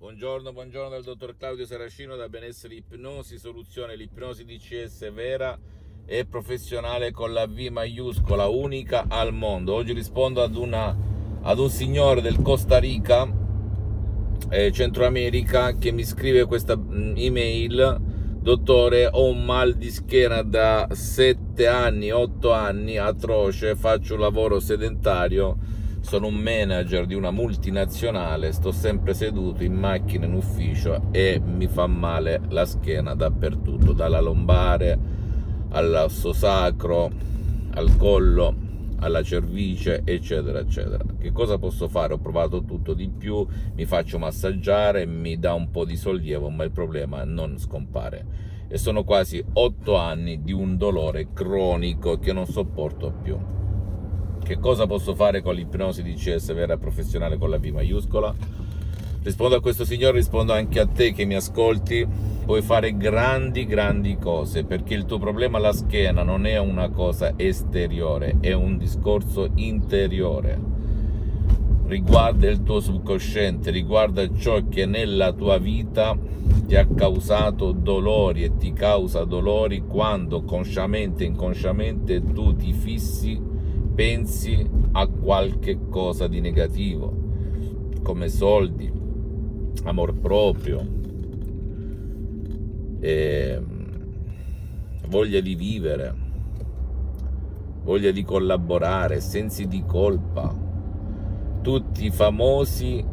Buongiorno, buongiorno dal dottor Claudio Saracino da Benessere Ipnosi Soluzione, l'ipnosi DCS vera e professionale con la V maiuscola, unica al mondo. Oggi rispondo ad, una, ad un signore del Costa Rica, eh, Centro America, che mi scrive questa mm, email. Dottore, ho un mal di schiena da 7 anni, 8 anni, atroce, faccio un lavoro sedentario sono un manager di una multinazionale, sto sempre seduto in macchina in ufficio e mi fa male la schiena dappertutto, dalla lombare all'osso sacro, al collo, alla cervice, eccetera, eccetera. Che cosa posso fare? Ho provato tutto di più, mi faccio massaggiare, mi dà un po' di sollievo, ma il problema non scompare. E sono quasi otto anni di un dolore cronico che non sopporto più. Che cosa posso fare con l'ipnosi di CS vera professionale con la V maiuscola? Rispondo a questo signore, rispondo anche a te che mi ascolti. Puoi fare grandi, grandi cose perché il tuo problema alla schiena non è una cosa esteriore, è un discorso interiore. Riguarda il tuo subconsciente, riguarda ciò che nella tua vita ti ha causato dolori e ti causa dolori quando consciamente e inconsciamente tu ti fissi pensi a qualche cosa di negativo, come soldi, amor proprio, eh, voglia di vivere, voglia di collaborare, sensi di colpa, tutti i famosi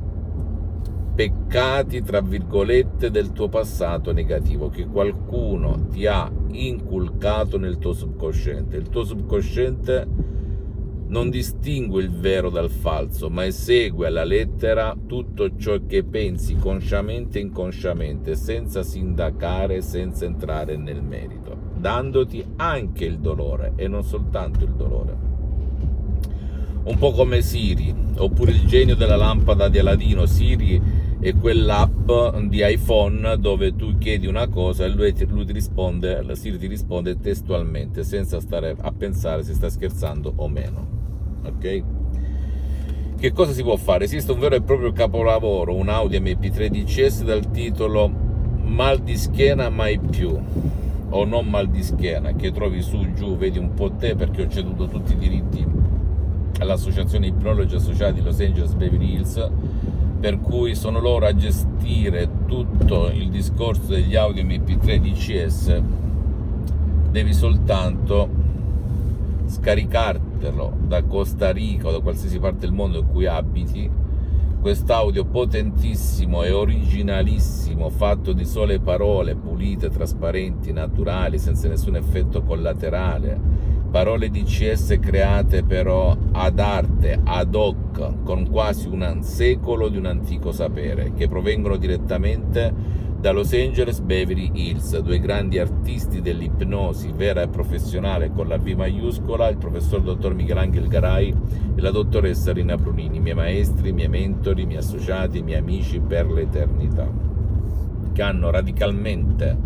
peccati, tra virgolette, del tuo passato negativo che qualcuno ti ha inculcato nel tuo subconsciente. Il tuo subconsciente non distingue il vero dal falso, ma esegue alla lettera tutto ciò che pensi consciamente e inconsciamente, senza sindacare, senza entrare nel merito, dandoti anche il dolore e non soltanto il dolore. Un po' come Siri, oppure il genio della lampada di Aladino. Siri è quell'app di iPhone dove tu chiedi una cosa e lui, lui ti risponde, Siri ti risponde testualmente, senza stare a pensare se sta scherzando o meno ok? Che cosa si può fare? Esiste un vero e proprio capolavoro, un Audi MP3 DCS dal titolo Mal di schiena mai più o non mal di schiena che trovi su giù, vedi un po' te perché ho ceduto tutti i diritti all'associazione Ipnologi Associati Los Angeles Beverly Hills per cui sono loro a gestire tutto il discorso degli Audi MP3 DCS devi soltanto scaricartelo da Costa Rica o da qualsiasi parte del mondo in cui abiti, quest'audio potentissimo e originalissimo, fatto di sole parole pulite, trasparenti, naturali, senza nessun effetto collaterale, parole di CS create però ad arte, ad hoc, con quasi un secolo di un antico sapere, che provengono direttamente da Los Angeles Beverly Hills, due grandi artisti dell'ipnosi vera e professionale con la V maiuscola, il professor dottor Michelangelo Garai e la dottoressa Rina Brunini, miei maestri, miei mentori, miei associati, miei amici per l'eternità, che hanno radicalmente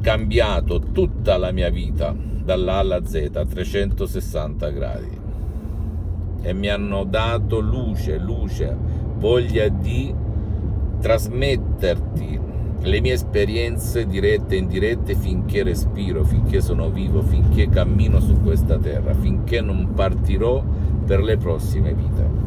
cambiato tutta la mia vita dall'A alla Z a 360 gradi. E mi hanno dato luce, luce, voglia di trasmetterti le mie esperienze dirette e indirette finché respiro, finché sono vivo, finché cammino su questa terra, finché non partirò per le prossime vite.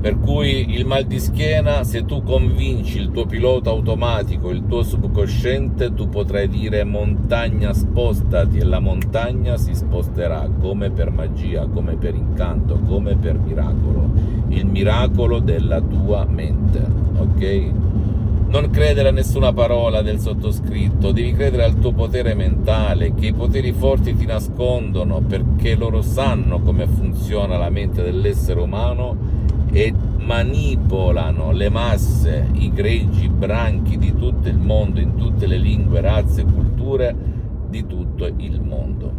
Per cui il mal di schiena, se tu convinci il tuo pilota automatico, il tuo subconsciente, tu potrai dire montagna spostati e la montagna si sposterà come per magia, come per incanto, come per miracolo. Il miracolo della tua mente, ok? Non credere a nessuna parola del sottoscritto, devi credere al tuo potere mentale, che i poteri forti ti nascondono perché loro sanno come funziona la mente dell'essere umano e manipolano le masse, i greggi, i branchi di tutto il mondo, in tutte le lingue, razze e culture di tutto il mondo.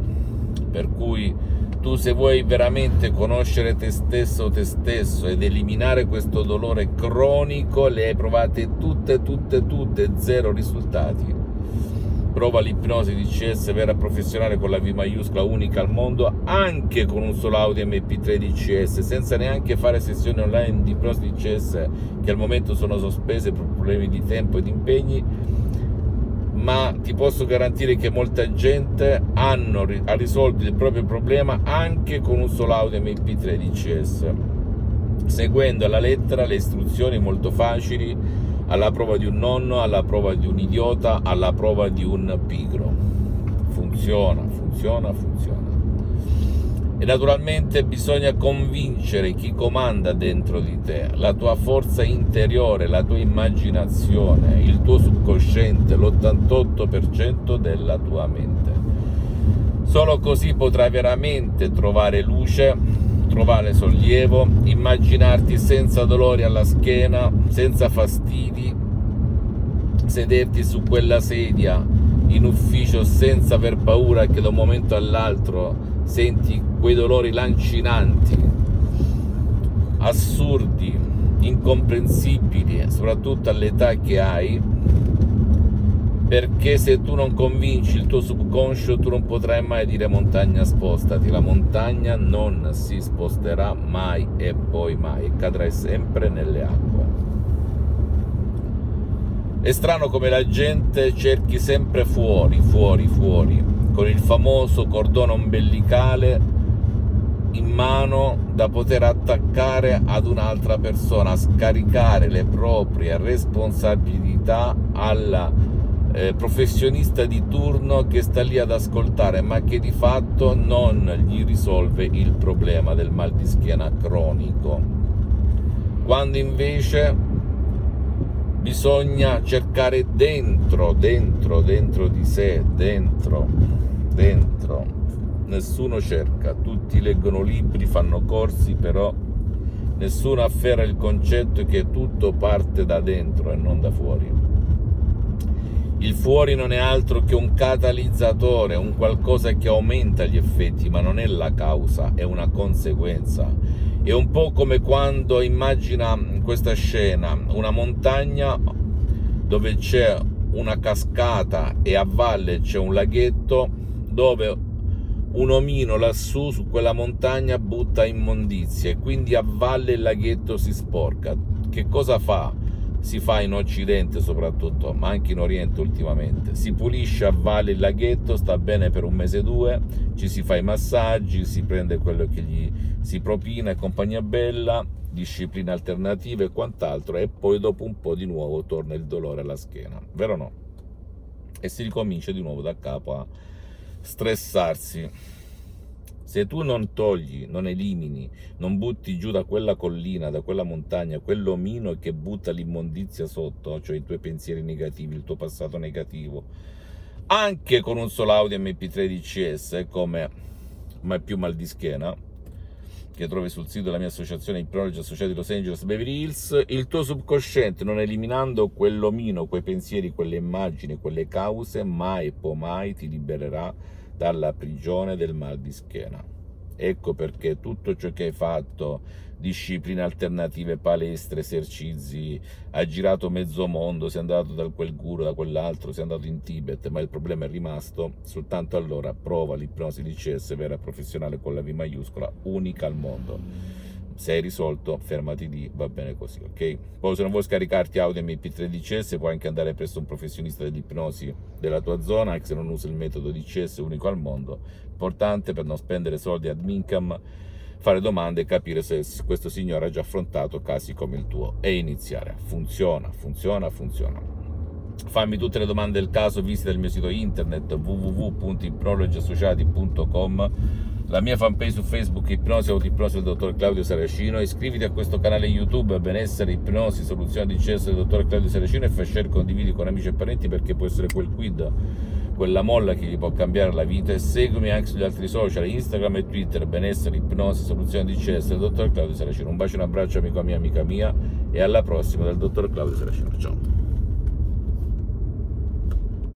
Per cui tu se vuoi veramente conoscere te stesso te stesso ed eliminare questo dolore cronico, le hai provate tutte, tutte, tutte, zero risultati. prova l'ipnosi DCS vera professionale con la V maiuscola unica al mondo anche con un solo audio MP3 DCS senza neanche fare sessioni online di ipnosi DCS che al momento sono sospese per problemi di tempo e di impegni ma ti posso garantire che molta gente hanno, ha risolto il proprio problema anche con un solo audio MP3 DCS seguendo alla lettera le istruzioni molto facili alla prova di un nonno, alla prova di un idiota, alla prova di un pigro. Funziona, funziona, funziona. E naturalmente bisogna convincere chi comanda dentro di te, la tua forza interiore, la tua immaginazione, il tuo subconsciente, l'88% della tua mente. Solo così potrai veramente trovare luce trovare sollievo, immaginarti senza dolori alla schiena, senza fastidi, sederti su quella sedia in ufficio senza aver paura che da un momento all'altro senti quei dolori lancinanti, assurdi, incomprensibili, soprattutto all'età che hai perché se tu non convinci il tuo subconscio tu non potrai mai dire montagna spostati, la montagna non si sposterà mai e poi mai, cadrai sempre nelle acque. È strano come la gente cerchi sempre fuori, fuori, fuori, con il famoso cordone ombelicale in mano da poter attaccare ad un'altra persona, scaricare le proprie responsabilità alla eh, professionista di turno che sta lì ad ascoltare, ma che di fatto non gli risolve il problema del mal di schiena cronico. Quando invece bisogna cercare dentro, dentro, dentro di sé, dentro, dentro. Nessuno cerca, tutti leggono libri, fanno corsi, però nessuno afferra il concetto che tutto parte da dentro e non da fuori. Il fuori non è altro che un catalizzatore, un qualcosa che aumenta gli effetti, ma non è la causa, è una conseguenza. È un po' come quando immagina questa scena, una montagna dove c'è una cascata e a valle c'è un laghetto dove un omino lassù su quella montagna butta immondizie, quindi a valle il laghetto si sporca. Che cosa fa? Si fa in Occidente soprattutto, ma anche in Oriente ultimamente. Si pulisce a valle il laghetto, sta bene per un mese o due, ci si fa i massaggi, si prende quello che gli si propina compagnia bella, discipline alternative e quant'altro, e poi dopo un po' di nuovo torna il dolore alla schiena, vero o no? E si ricomincia di nuovo da capo a stressarsi se tu non togli, non elimini, non butti giù da quella collina, da quella montagna, quell'omino che butta l'immondizia sotto, cioè i tuoi pensieri negativi, il tuo passato negativo, anche con un solo audio MP3 DCS come mai più mal di schiena, che trovi sul sito della mia associazione Ipnologi Associati Los Angeles Beverly Hills, il tuo subconsciente, non eliminando quell'omino, quei pensieri, quelle immagini, quelle cause, mai e poi mai ti libererà dalla prigione del mal di schiena. Ecco perché tutto ciò che hai fatto, discipline alternative, palestre, esercizi, hai girato mezzo mondo, sei andato da quel guru, da quell'altro, sei andato in Tibet, ma il problema è rimasto, soltanto allora prova l'ipnosi di CS vera professionale con la V maiuscola, unica al mondo se hai risolto fermati lì, va bene così, ok? Poi se non vuoi scaricarti audio MP3 DCS puoi anche andare presso un professionista dell'ipnosi della tua zona, anche se non usi il metodo DCS unico al mondo, importante per non spendere soldi ad income, fare domande e capire se questo signore ha già affrontato casi come il tuo e iniziare. Funziona, funziona, funziona. Fammi tutte le domande del caso, visita il mio sito internet www.ipnologiassociati.com la mia fanpage su Facebook Ipnosi Autoipnosi del dottor Claudio Saracino, iscriviti a questo canale YouTube Benessere Ipnosi Soluzione di Cesso del dottor Claudio Saracino e fai share condividi con amici e parenti perché può essere quel quid, quella molla che gli può cambiare la vita e seguimi anche sugli altri social Instagram e Twitter Benessere Ipnosi Soluzione di Cesso del dottor Claudio Saracino. Un bacio e un abbraccio amico mio, amica mia e alla prossima del dottor Claudio Saracino. Ciao.